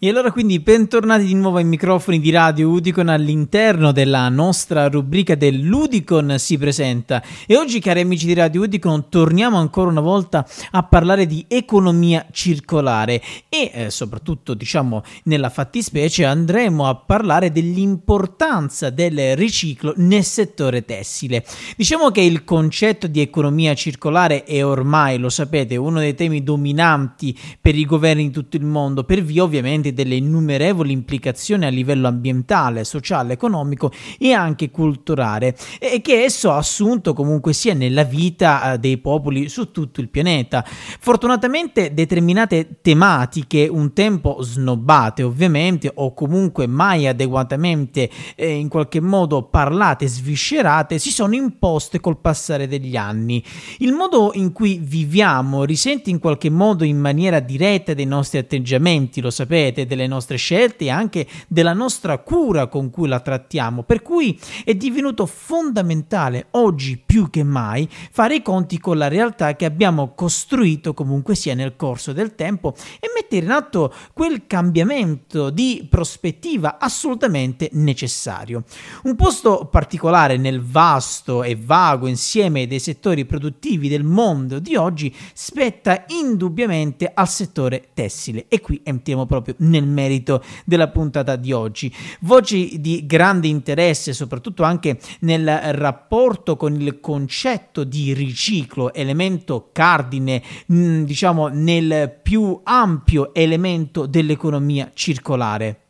E allora quindi bentornati di nuovo ai microfoni di Radio Udicon all'interno della nostra rubrica dell'Udicon si presenta e oggi cari amici di Radio Udicon torniamo ancora una volta a parlare di economia circolare e eh, soprattutto diciamo nella fattispecie andremo a parlare dell'importanza del riciclo nel settore tessile. Diciamo che il concetto di economia circolare è ormai, lo sapete, uno dei temi dominanti per i governi di tutto il mondo per via ovviamente delle innumerevoli implicazioni a livello ambientale, sociale, economico e anche culturale e che esso ha assunto comunque sia nella vita eh, dei popoli su tutto il pianeta. Fortunatamente determinate tematiche un tempo snobbate ovviamente o comunque mai adeguatamente eh, in qualche modo parlate, sviscerate, si sono imposte col passare degli anni. Il modo in cui viviamo risente in qualche modo in maniera diretta dei nostri atteggiamenti, lo sapete, delle nostre scelte e anche della nostra cura con cui la trattiamo, per cui è divenuto fondamentale oggi più che mai fare i conti con la realtà che abbiamo costruito comunque sia nel corso del tempo e mettere in atto quel cambiamento di prospettiva assolutamente necessario. Un posto particolare nel vasto e vago insieme dei settori produttivi del mondo di oggi spetta indubbiamente al settore tessile e qui entriamo proprio nel merito della puntata di oggi. Voci di grande interesse, soprattutto anche nel rapporto con il concetto di riciclo, elemento cardine, mm, diciamo nel più ampio elemento dell'economia circolare.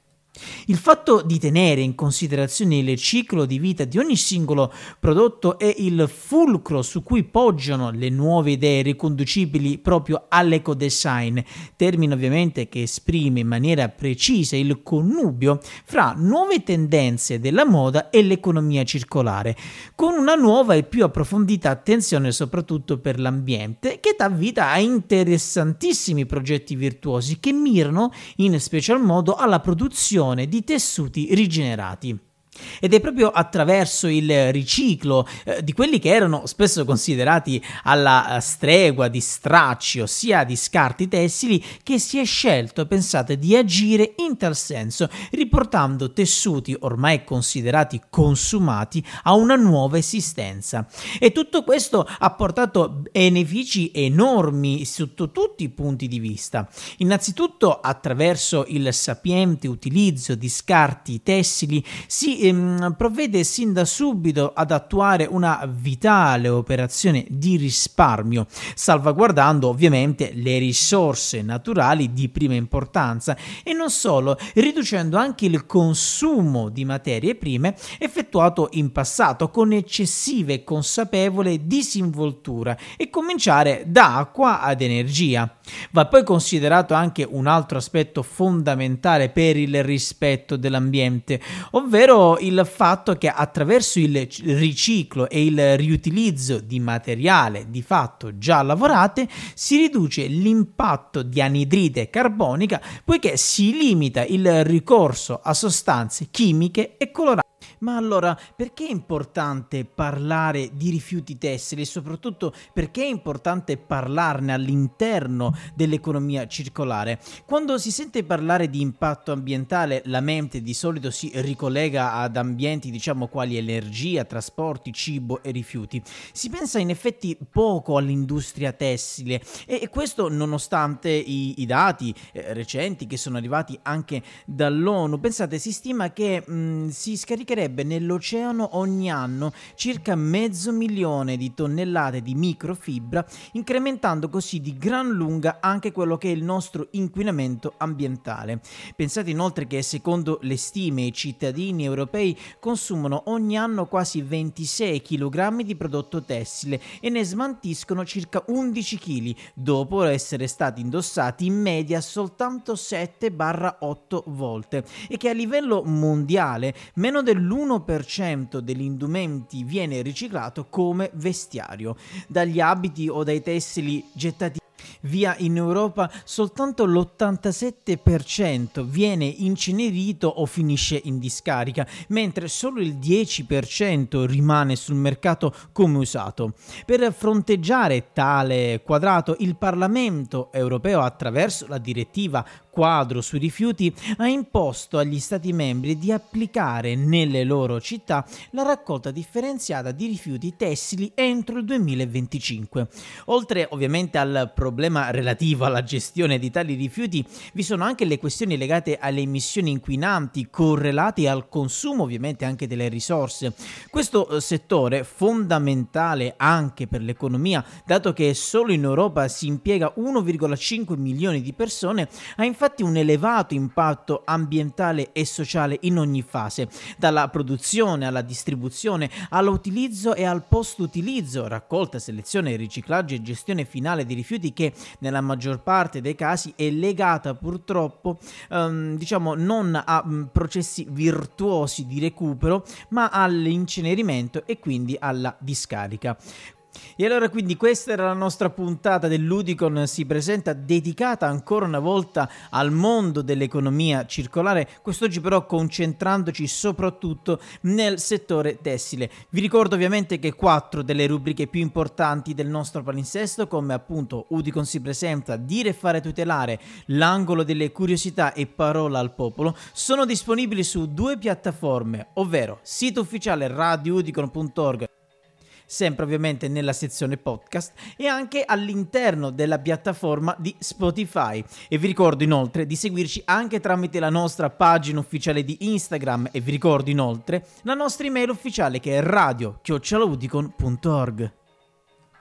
Il fatto di tenere in considerazione il ciclo di vita di ogni singolo prodotto è il fulcro su cui poggiano le nuove idee riconducibili proprio all'ecodesign, termine ovviamente che esprime in maniera precisa il connubio fra nuove tendenze della moda e l'economia circolare, con una nuova e più approfondita attenzione soprattutto per l'ambiente, che dà vita a interessantissimi progetti virtuosi che mirano in special modo alla produzione produzione di tessuti rigenerati. Ed è proprio attraverso il riciclo eh, di quelli che erano spesso considerati alla eh, stregua di stracci, ossia di scarti tessili, che si è scelto, pensate, di agire in tal senso, riportando tessuti ormai considerati consumati a una nuova esistenza. E tutto questo ha portato benefici enormi sotto tutti i punti di vista. Innanzitutto attraverso il sapiente utilizzo di scarti tessili si ehm, provvede sin da subito ad attuare una vitale operazione di risparmio, salvaguardando ovviamente le risorse naturali di prima importanza e non solo, riducendo anche il consumo di materie prime effettuato in passato con eccessiva e consapevole disinvoltura e cominciare da acqua ad energia. Va poi considerato anche un altro aspetto fondamentale per il rispetto dell'ambiente, ovvero il fatto che attraverso il riciclo e il riutilizzo di materiale di fatto già lavorate si riduce l'impatto di anidride carbonica poiché si limita il ricorso a sostanze chimiche e coloranti. Ma allora perché è importante parlare di rifiuti tessili e soprattutto perché è importante parlarne all'interno dell'economia circolare? Quando si sente parlare di impatto ambientale la mente di solito si ricollega ad ambienti diciamo quali energia, trasporti, cibo e rifiuti. Si pensa in effetti poco all'industria tessile e questo nonostante i, i dati eh, recenti che sono arrivati anche dall'ONU. Pensate, si stima che mh, si scaricherebbe spargerebbe nell'oceano ogni anno circa mezzo milione di tonnellate di microfibra, incrementando così di gran lunga anche quello che è il nostro inquinamento ambientale. Pensate inoltre che secondo le stime i cittadini europei consumano ogni anno quasi 26 kg di prodotto tessile e ne smantiscono circa 11 kg dopo essere stati indossati in media soltanto 7-8 volte e che a livello mondiale meno dell'1 l'1% degli indumenti viene riciclato come vestiario. Dagli abiti o dai tessili gettati via in Europa soltanto l'87% viene incenerito o finisce in discarica, mentre solo il 10% rimane sul mercato come usato. Per fronteggiare tale quadrato, il Parlamento europeo attraverso la direttiva quadro sui rifiuti ha imposto agli Stati membri di applicare nelle loro città la raccolta differenziata di rifiuti tessili entro il 2025. Oltre ovviamente al problema relativo alla gestione di tali rifiuti, vi sono anche le questioni legate alle emissioni inquinanti correlate al consumo ovviamente anche delle risorse. Questo eh, settore fondamentale anche per l'economia, dato che solo in Europa si impiega 1,5 milioni di persone, ha infatti un elevato impatto ambientale e sociale in ogni fase, dalla produzione alla distribuzione, all'utilizzo e al post-utilizzo, raccolta, selezione, riciclaggio e gestione finale di rifiuti che nella maggior parte dei casi è legata purtroppo ehm, diciamo non a mm, processi virtuosi di recupero ma all'incenerimento e quindi alla discarica. E allora quindi questa era la nostra puntata dell'Udicon si presenta dedicata ancora una volta al mondo dell'economia circolare, quest'oggi però concentrandoci soprattutto nel settore tessile. Vi ricordo ovviamente che quattro delle rubriche più importanti del nostro palinsesto come appunto Udicon si presenta, dire e fare tutelare, l'angolo delle curiosità e parola al popolo sono disponibili su due piattaforme, ovvero sito ufficiale radioudicon.org sempre ovviamente nella sezione podcast e anche all'interno della piattaforma di Spotify. E vi ricordo inoltre di seguirci anche tramite la nostra pagina ufficiale di Instagram e vi ricordo inoltre la nostra email ufficiale che è radio-udicon.org.